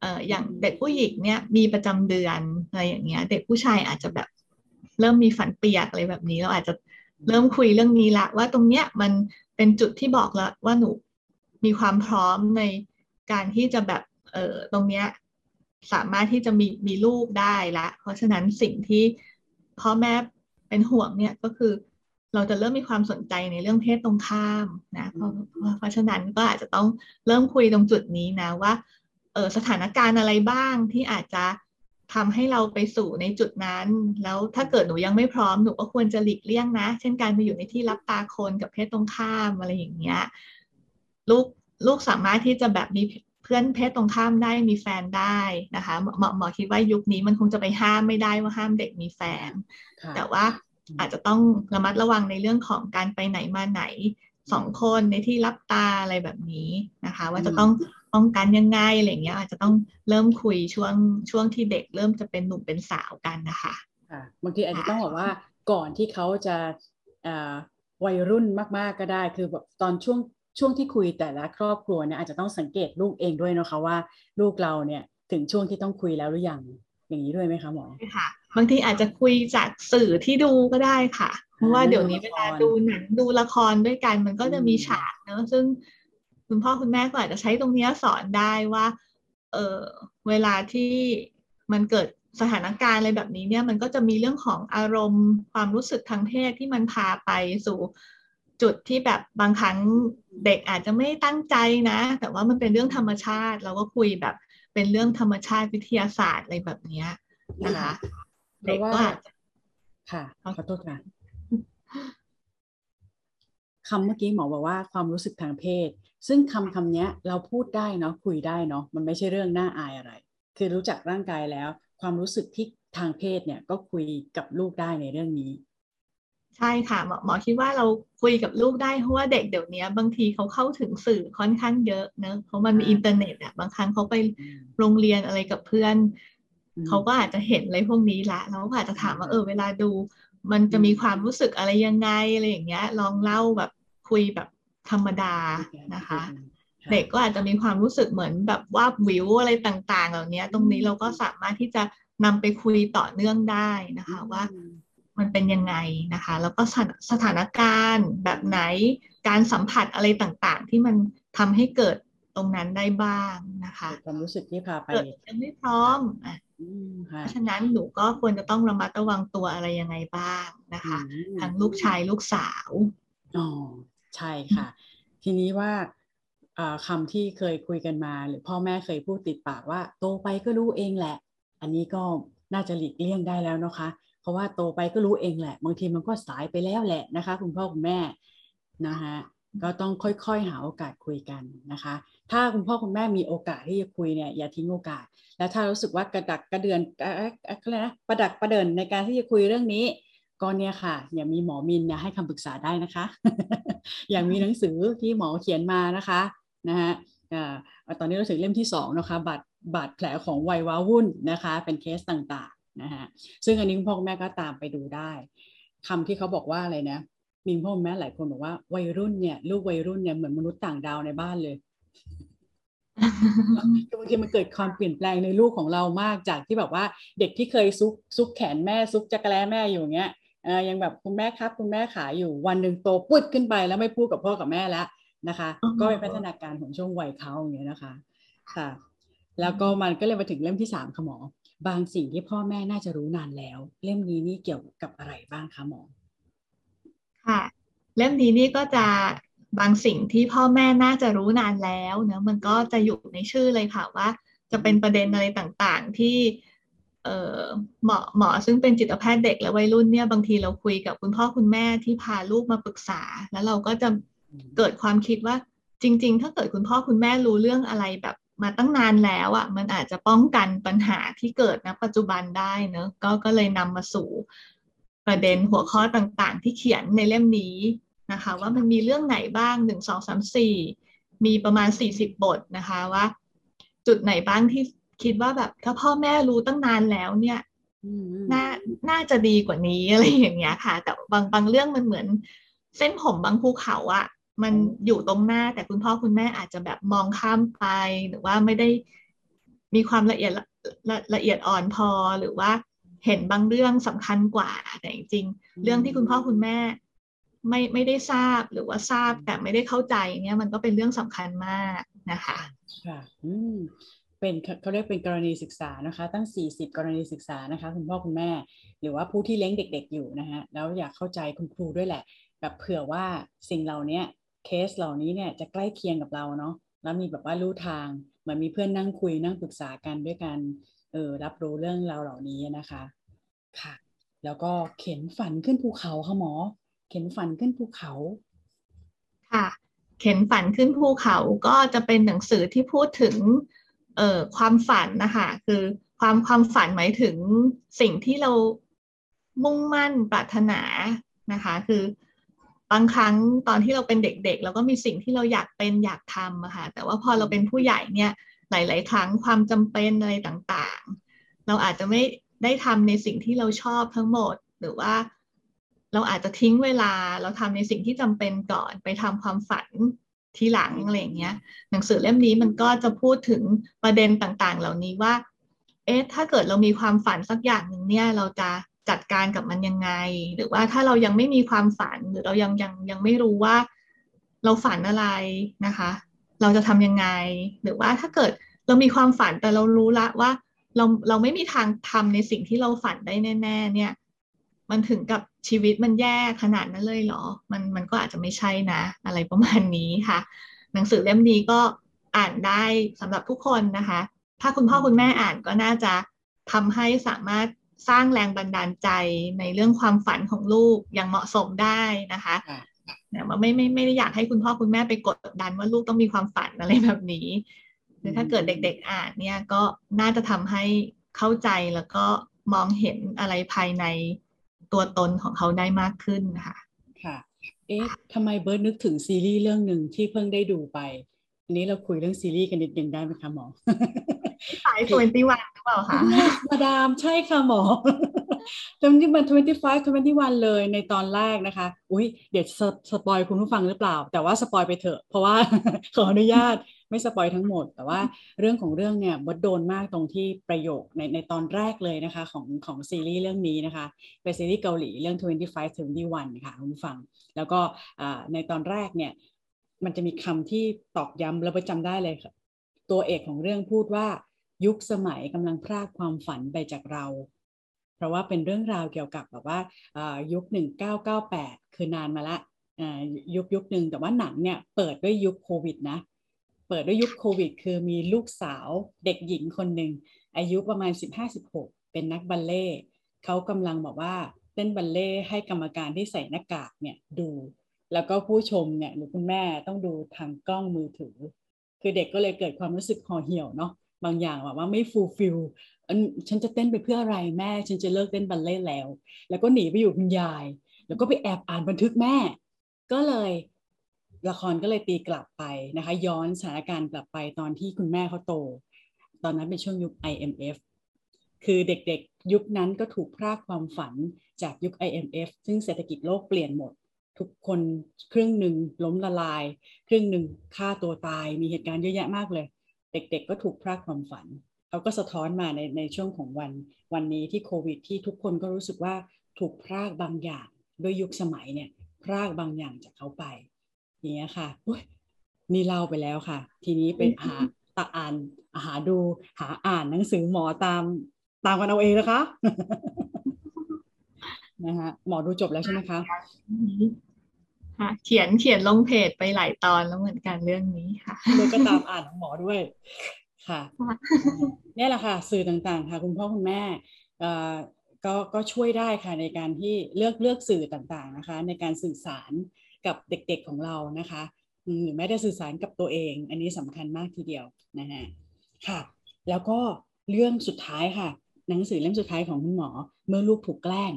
เอ่ออย่างเด็กผู้หญิงเนี่ยมีประจำเดือนอะไรอย่างเงี้ย เด็กผู้ชายอาจจะแบบเริ่มมีฝันเปียกอะไรแบบนี้เราอาจจะเริ่มคุยเรื่องนี้ละ ว่าตรงเนี้ยมันเป็นจุดที่บอกแล้วว่าหนูมีความพร้อมในการที่จะแบบเออตรงเนี้ยสามารถที่จะมีมีลูกได้ละ เพราะฉะนั้นสิ่งที่พ่อแม่เป็นห่วงเนี่ยก็คือเราจะเริ่มมีความสนใจในเรื่องเพศตรงข้ามนะเพราะเพราะฉะนั้นก็อาจจะต้องเริ่มคุยตรงจุดนี้นะว่า สถานการณ์อะไรบ้างที่อาจจะทำให้เราไปสู่ในจุดนั้น แล้วถ้าเกิดหนูยังไม่พร้อมหนูก็ควรจะหลีกเลี่ยงนะ เช่นการไปอยู่ในที่รับตาคนกับเพศตรงข้ามอะไรอย่างเงี้ยลูกลูกสามารถที่จะแบบมีเพื่อนเพศตรงข้ามได้มีแฟนได้นะคะหมอหมอคิดว่ายุคนี้มันคงจะไปห้ามไม่ได้ว่าห้ามเด็กมีแฟน แต่ว่าอาจจะต้องระมัดระวังในเรื่องของการไปไหนมาไหน สองคนในที่รับตาอะไรแบบนี้นะคะ ว่าจะต้องป้องกันยังไงอะไรเงี้ยอาจจะต้องเริ่มคุยช่วงช่วงที่เด็กเริ่มจะเป็นหนุ่มเป็นสาวกันนะคะค่ะบางทีอาจจะต้องบอกว่าก่อนที่เขาจะวัยรุ่นมากๆก็ได้ คือแบบตอนช่วงช่วงที่คุยแต่ละครอบครัวเนี่ยอาจจะต้องสังเกตลูกเองด้วยนะคะว่าลูกเราเนี่ยถึงช่วงที่ต้องคุยแล้วหรือยังอย่างนี้ด้วยไหมคะหมอค่ะ บางทีอาจจะคุยจากสื่อที่ดูก็ได้ค่ะ เพราะว่าเดี๋ยวนี้เวลาดูหนังดูละครด้วยกัน มันก็จะมีฉากเนอะซึ่งคุณพ่อคุณแม่ก็อาจจะใช้ตรงนี้สอนได้ว่า เออเวลาที่มันเกิดสถานการณ์อะไรแบบนี้เนี่ยมันก็จะมีเรื่องของอารมณ์ความรู้สึกทางเพศที่มันพาไปสู่จุดที่แบบบางครั้งเด็กอาจจะไม่ตั้งใจนะ แต่ว่ามันเป็นเรื่องธรรมชาติ เราก็คุยแบบเป็นเรื่องธรรมชาติวิทยาศาสตร์อะไรแบบนี้นะคะ เด็กก็ค่ะ ขอโทษค่ะคำเมื่อกี้หมอบอกว่าความรู้สึกทางเพศ ซึ่งคำคำนี้เราพูดได้เนาะคุยได้เนาะมันไม่ใช่เรื่องน่าอายอะไร คือรู้จักร่างกายแล้ว ความรู้สึกที่ทางเพศเนี่ยก็คุยกับลูกได้ในเรื่องนี้ ใช่ค่ะหมอหมอคิดว่าเราคุยกับลูกได้เพราะว่าเด็กเดี๋ยวนี้บางทีเขาเข้าถึงสื่อค่อนข้างเยอะเนะเพราะมันมีอินเทอร์เน็ตอะบางครั้งเขาไปโรงเรียนอะไรกับเพื่อน เขาก็อาจจะเห็นอะไรพวกนี้ละแล้วก็อาจจะถามว่าเออเวลาดู มันจะมีความรู้สึกอะไรยังไงอะไรอย่างเงี้ย ลองเล่าแบบคุยแบบธรรมดานะคะ เด็กก็อาจจะมีความรู้สึกเหมือนแบบว่าวิวอะไรต่างๆ เหล่านี้ตรงนี้เราก็สามารถที่จะนำไปคุยต่อเนื่องได้นะคะ ว่ามันเป็นยังไงนะคะ แล้วก็สถานการณ์แบบไหนการสัมผัสอะไรต่างๆ ที่มันทำให้เกิดตรงนั้นได้บ้างนะคะ ความรู้สึกที่พาไปยังไม่พร้อมอะ เพราะฉะนั้นหนูก็ควรจะต้องระมัดระวังตัวอะไรยังไงบ้างนะคะทั้งลูกชายลูกสาวอ๋อใช่ค่ะ ทีนี้ว่าคำที่เคยคุยกันมา หรือพ่อแม่เคยพูดติดปากว่า โตไปก็รู้เองแหละ อันนี้ก็น่าจะหลีกเลี่ยงได้แล้วนะคะ เพราะว่าโตไปก็รู้เองแหละ บางทีมันก็สายไปแล้วแหละนะคะ คุณพ่อคุณแม่นะคะ ก็ต้องค่อยๆ หาโอกาสคุยกันนะคะ ถ้าคุณพ่อคุณแม่มีโอกาสที่จะคุยเนี่ยอย่าทิ้งโอกาส แล้วถ้ารู้สึกว่ากระดักกระเดือนอะไรนะประดักประเดินในการที่จะคุยเรื่องนี้ก็เนี่ยค่ะอย่ามีหมอมินเนี่ยให้คำปรึกษาได้นะคะ อย่างมีหนังสือที่หมอเขียนมานะคะนะฮะตอนนี้เราถึงเล่มที่2นะคะบาดบาดแผลของวัยว้าวุ่นนะคะ เป็นเคสต่างๆนะฮะซึ่งอันนี้คุณพ่อคุณแม่ก็ตามไปดูได้คำที่เขาบอกว่าอะไรนะ มีพ่อแม่หลายคนบอกว่าวัยรุ่นเนี่ยลูกวัยรุ่นเนี่ยเหมือนมนุษย์ต่างดาวในบ้านเลยบางทีมันเกิดความเปลี่ยนแปลงในลูกของเรามากจากที่แบบว่า เด็กที่เคยซุกซุกแขนแม่ซุกจักรแล้แม่อยู่อย่างเงี้ยยังแบบคุณแม่ครับ คุณแม่ขาอยู่วันหนึ่งโตปุ๊บขึ้นไปแล้วไม่พูดกับพ่อกับแม่แล้วนะคะ ก็เป็นพัฒนาการของช่วงวัยเขาอย่างเงี้ยนะคะค่ะ แล้วก็มันก็เลยมาถึงเล่มที่สามค่ะหมอ บางสิ่งที่พ่อแม่น่าจะรู้นานแล้ว เล่มนี้นี่เกี่ยวกับอะไรบ้างคะหมอ ค่ะ เล่มนี้นี่ก็จะบางสิ่งที่พ่อแม่น่าจะรู้นานแล้วเนะมันก็จะอยู่ในชื่อเลยค่ะว่า จะเป็นประเด็นอะไรต่างๆ ที่หมอหมอซึ่งเป็นจิตแพทย์เด็กและวัยรุ่นเนี่ยบางทีเราคุยกับคุณพ่อคุณแม่ที่พาลูกมาปรึกษา แล้วเราก็จะเกิดความคิดว่าจริง ๆ ถ้าเกิดคุณพ่อคุณแม่รู้เรื่องอะไรแบบมาตั้งนานแล้วอะ่ะมันอาจจะป้องกันปัญหาที่เกิดณปัจจุบันได้เนอะก็ก็เลยนำมาสู่ ประเด็นหัวข้อต่างๆ ที่เขียนในเล่มนี้นะคะ ว่ามันมีเรื่องไหนบ้างหนึ่งสองสามสี่มีประมาณสี่สิบบทนะคะว่า จุดไหนบ้างที่คิดว่าแบบถ้าพ่อแม่รู้ตั้งนานแล้วเนี่ยน่าน่าจะดีกว่านี้อะไรอย่างเงี้ยค่ะ แต่บางบางเรื่องมันเหมือน เส้นผมบางภูเขาอะมันอยู่ตรงหน้าแต่คุณพ่อคุณแม่อาจจะแบบมองข้ามไป หรือว่าไม่ได้มีความละเอียดละละเอียดอ่อนพอหรือว่า เห็นบางเรื่องสำคัญกว่าแต่จริงๆ เรื่องที่คุณพ่อคุณแม่ไม่ไม่ได้ทราบหรือว่าทราบแต่ไม่ได้เข้าใจเนี่ยมันก็เป็นเรื่องสำคัญมากนะคะค่ะอืมเป็นเขาเรียกเป็นกรณีศึกษานะคะ ตั้ง 40 กรณีศึกษานะคะ คุณพ่อคุณแม่ หรือว่าผู้ที่เลี้ยงเด็ก ๆ อยู่นะฮะแล้วอยากเข้าใจคุณครูด้วยแหละแบบเผื่อว่าสิ่งเหล่านี้เคสเหล่านี้เนี่ยจะใกล้เคียงกับเราเนาะแล้วมีแบบว่ารู้ทางเหมือนมีเพื่อนนั่งคุยนั่งปรึกษากันด้วยกัน เออรับรู้เรื่องราวเหล่านี้นะคะค่ะ แล้วก็เข็นฝันขึ้นภูเขาค่ะหมอ เข็นฝันขึ้นภูเขา ค่ะ เข็นฝันขึ้นภูเขาก็จะเป็นหนังสือที่พูดถึงเอ่อความฝันนะคะคือความความฝันหมายถึงสิ่งที่เรามุ่งมั่นปรารถนานะคะ คือบางครั้งตอนที่เราเป็นเด็กๆเราก็มีสิ่งที่เราอยากเป็นอยากทำอะค่ะแต่ว่าพอเราเป็นผู้ใหญ่เนี่ย หลาย ๆ ครั้งความจำเป็นอะไรต่างๆ เราอาจจะไม่ได้ทำในสิ่งที่เราชอบทั้งหมด หรือว่าเราอาจจะทิ้งเวลาเราทำในสิ่งที่จำเป็นก่อนไปทำความฝันทีหลังอะไรอย่างเงี้ย หนังสือเล่มนี้มันก็จะพูดถึงประเด็นต่างๆ เหล่านี้ว่า เอ๊ะถ้าเกิดเรามีความฝันสักอย่างหนึ่งเนี่ยเราจะจัดการกับมันยังไง หรือว่าถ้าเรายังไม่มีความฝันหรือเรายังยังยังไม่รู้ว่าเราฝันอะไรนะคะ เราจะทำยังไง หรือว่าถ้าเกิดเรามีความฝันแต่เรารู้ละว่า เราเราไม่มีทางทำในสิ่งที่เราฝันได้แน่ ๆ เนี่ย มันถึงกับชีวิตมันแย่ขนาดนั้นเลยเหรอ มันมันก็อาจจะไม่ใช่นะ อะไรประมาณนี้ค่ะ หนังสือเล่มนี้ก็อ่านได้สำหรับทุกคนนะคะ ถ้าคุณพ่อคุณแม่อ่านก็น่าจะทำให้สามารถสร้างแรงบันดาลใจในเรื่องความฝันของลูกอย่างเหมาะสมได้นะคะ แต่ว่าไม่ไม่ไม่ได้อยากให้คุณพ่อคุณแม่ไปกดดันว่าลูกต้องมีความฝันอะไรแบบนี้คือถ้าเกิดเด็กๆอ่านเนี่ยก็น่าจะทำให้เข้าใจแล้วก็มองเห็นอะไรภายในตัวตนของเขาได้มากขึ้นนะคะค่ะ เอ๊ะทำไมเบิร์ดนึกถึงซีรีส์เรื่องหนึ่งที่เพิ่งได้ดูไป อันนี้เราคุยเรื่องซีรีส์กันนิดนึงได้ไหมคะหมอสาย twenty one หรือเปล่าคะมาดามใช่ค่ะหมอ จำที่มัน twenty five twenty one เลยในตอนแรกนะคะ อุ้ยเดี๋ยว spoil คุณผู้ฟังหรือเปล่า แต่ว่า spoil ไปเถอะ เพราะว่าขออนุญาตไม่ spoil ทั้งหมด แต่ว่าเรื่องของเรื่องเนี่ยเบิร์ดโดนมากตรงที่ประโยคในในตอนแรกเลยนะคะของของซีรีส์เรื่องนี้นะคะเป็นซีรีส์เกาหลีเรื่อง 25 21ค่ะคุณผู้ฟัง แล้วก็ในตอนแรกเนี่ยมันจะมีคำที่ตอกย้ำแล้วประจำได้เลยค่ะตัวเอกของเรื่องพูดว่ายุคสมัยกำลังพรากความฝันไปจากเรา เพราะว่าเป็นเรื่องราวเกี่ยวกับแบบว่ายุค 1998 คือนานมาละยุคยุคหนึ่งแต่ว่าหนังเนี่ยเปิดด้วยยุคโควิดนะเปิดด้วยยุคโควิด คือมีลูกสาวเด็กหญิงคนหนึ่งอายุประมาณ 15-16 เป็นนักบัลเล่เขากำลังบอกว่าเต้นบัลเล่ให้กรรมการที่ใส่หน้ากากเนี่ยดูแล้วก็ผู้ชมเนี่ยหรือคุณแม่ต้องดูทางกล้องมือถือ คือเด็กก็เลยเกิดความรู้สึกห่อเหี่ยวเนาะบางอย่างแบบว่าไม่ฟูลฟิล ฉันจะเต้นไปเพื่ออะไรแม่ ฉันจะเลิกเต้นบัลเล่แล้ว แล้วก็หนีไปอยู่คุณยาย แล้วก็ไปแอบอ่านบันทึกแม่ ก็เลยละครก็เลยตีกลับไปนะคะ ย้อนสถานการณ์กลับไปตอนที่คุณแม่เขาโต ตอนนั้นเป็นช่วงยุค IMF คือเด็กๆ ยุคนั้นก็ถูกพรากความฝันจากยุค IMF ซึ่งเศรษฐกิจโลกเปลี่ยนหมด ทุกคนครึ่งหนึ่งล้มละลาย ครึ่งหนึ่งฆ่าตัวตายมีเหตุการณ์เยอะแยะมากเลย เด็กๆ ก็ถูกพรากความฝัน เขาก็สะท้อนมาในในช่วงของวันวันนี้ที่โควิด ที่ทุกคนก็รู้สึกว่าถูกพรากบางอย่างด้วยยุคสมัยเนี่ยพรากบางอย่างจากเขาไปอย่างเงี้ยค่ะนี่เล่าไปแล้วค่ะ ทีนี้ไปหาตาอ่านหาดูหาอ่านหนังสือหมอตามตามกันเอาเองนะคะนะคะหมอดูจบแล้วใช่ไหมคะค่ะเขียนเขียนลงเพจไปหลายตอนแล้วเหมือนกันเรื่องนี้ค่ะเลยก็ตามอ่านของหมอด้วย ค่ะนี่แหละค่ะ สื่อต่างๆ ค่ะ คุณพ่อคุณแม่ก็ก็ช่วยได้ค่ะในการที่เลือกเลือกสื่อต่างๆนะคะ ในการสื่อสารกับเด็กๆของเรานะคะหรือแม้แต่สื่อสารกับตัวเอง อันนี้สำคัญมากทีเดียวนะฮะค่ะ แล้วก็เรื่องสุดท้ายค่ะ หนังสือเล่มสุดท้ายของคุณหมอ เมื่อลูกถูกแกล้ง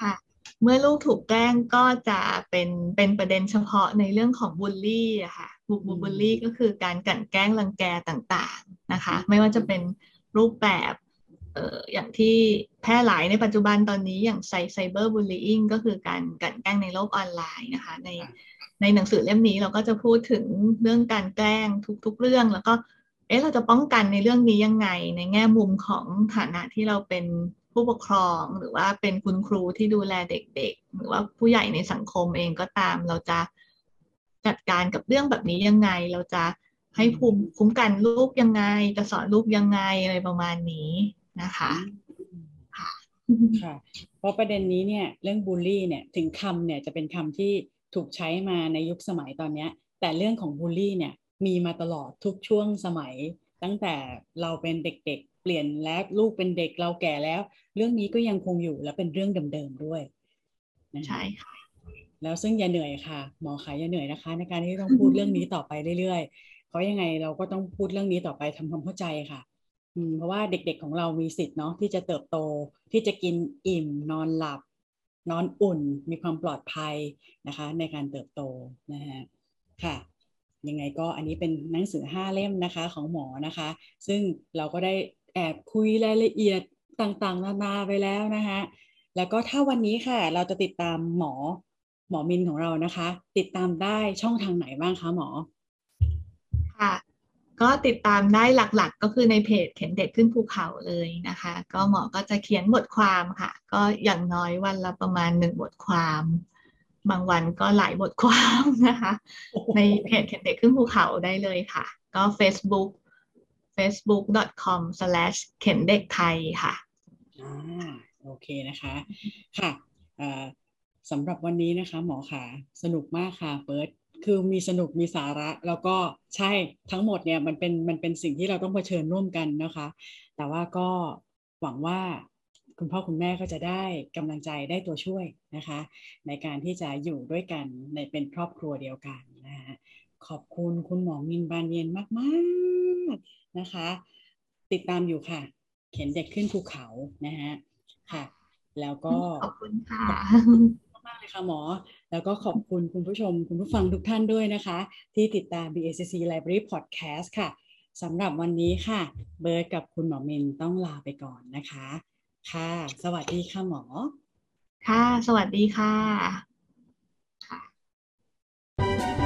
ค่ะ เมื่อลูกถูกแกล้งก็จะเป็นเป็นประเด็นเฉพาะในเรื่องของบูลลี่อะค่ะบุกบูลลี่ก็คือการกลั่นแกล้งรังแกต่างๆนะคะ ไม่ว่าจะเป็นรูปแบบเอ่ออย่างที่แพร่หลายในปัจจุบันตอนนี้อย่างไซไซเบอร์บูลลี่งก็คือการกลั่นแกล้งในโลกออนไลน์นะคะ ในในหนังสือเล่มนี้เราก็จะพูดถึงเรื่องการแกล้งทุกๆเรื่อง แล้วก็เอ๊ะเราจะป้องกันในเรื่องนี้ยังไง ในแง่มุมของฐานะที่เราเป็น ผู้ปกครองหรือว่าเป็นคุณครูที่ดูแลเด็ก ๆ หรือว่าผู้ใหญ่ในสังคมเองก็ตาม เราจะจัดการกับเรื่องแบบนี้ยังไง เราจะให้ภูมิคุ้มกันลูกยังไง จะสอนลูกยังไงอะไรประมาณนี้นะคะค่ะค่ะเพราะประเด็นนี้เนี่ยเรื่องบูลลี่เนี่ยถึงคำเนี่ยจะเป็นคำที่ถูกใช้มาในยุคสมัยตอนนี้แต่เรื่องของบูลลี่เนี่ยมีมาตลอดทุกช่วงสมัยตั้งแต่เราเป็นเด็กๆ ปลี่ยนแล้วลูกเป็นเด็กเราแก่แล้ว เรื่องนี้ก็ยังคงอยู่และเป็นเรื่องเดิมๆด้วยใช่ค่ะแล้วซึ่งอย่าเหนื่อยค่ะ หมอขายอย่าเหนื่อยนะคะ ในการที่ต้องพูดเรื่องนี้ต่อไปเรื่อยๆเพราะยังไงเราก็ต้องพูดเรื่องนี้ต่อไปทำความเข้าใจค่ะเพราะว่าเด็กๆของเรามีสิทธิ์เนาะที่จะเติบโตที่จะกินอิ่ม นอนหลับ นอนอุ่น มีความปลอดภัยนะคะ ในการเติบโตนะฮะค่ะยังไงก็อันนี้เป็นหนังสือห้าเล่มนะคะของหมอนะคะ ซึ่งเราก็ได้ แอบคุยรายละเอียดต่างๆ นานาไปแล้วนะคะแล้วก็ถ้าวันนี้ค่ะเราจะติดตามหมอหมอมินของเรานะคะ ติดตามได้ช่องทางไหนบ้างคะหมอค่ะก็ติดตามได้หลักๆ ก็คือในเพจเข็นเด็กขึ้นภูเขาเลยนะคะ ก็หมอก็จะเขียนบทความค่ะ ก็อย่างน้อยวันละประมาณหนึ่งบทความ บางวันก็หลายบทความนะคะ ในเพจเข็นเด็กขึ้นภูเขาได้เลยค่ะ ก็ Facebook facebook.com slash เข็นเด็กไทยค่ะอ่าโอเคนะคะค่ะสำหรับวันนี้นะคะหมอขาสนุกมากค่ะเปิดคือมีสนุกมีสาระ แล้วก็ใช่ทั้งหมดเนี่ยมันเป็นมันเป็นสิ่งที่เราต้องเผชิญร่วมกันนะคะ แต่ว่าก็หวังว่าคุณพ่อคุณแม่ก็จะได้กำลังใจได้ตัวช่วยนะคะ ในการที่จะอยู่ด้วยกันในเป็นครอบครัวเดียวกันนะคะขอบคุณคุณหมอมินบานเย็นมากากนะคะ ติดตามอยู่ค่ะ เขียนเด็กขึ้นภูเขานะฮะค่ะ แล้วก็ขอบคุณค่ะมากเลยค่ะหมอ แล้วก็ขอบคุณคุณผู้ชม คุณผู้ฟังทุกท่านด้วยนะคะ ที่ติดตาม BACC Library Podcast ค่ะสำหรับวันนี้ค่ะ เบิร์ดกับคุณหมอมินต้องลาไปก่อนนะคะ ค่ะ สวัสดีค่ะหมอ ค่ะ สวัสดีค่ะค่ะ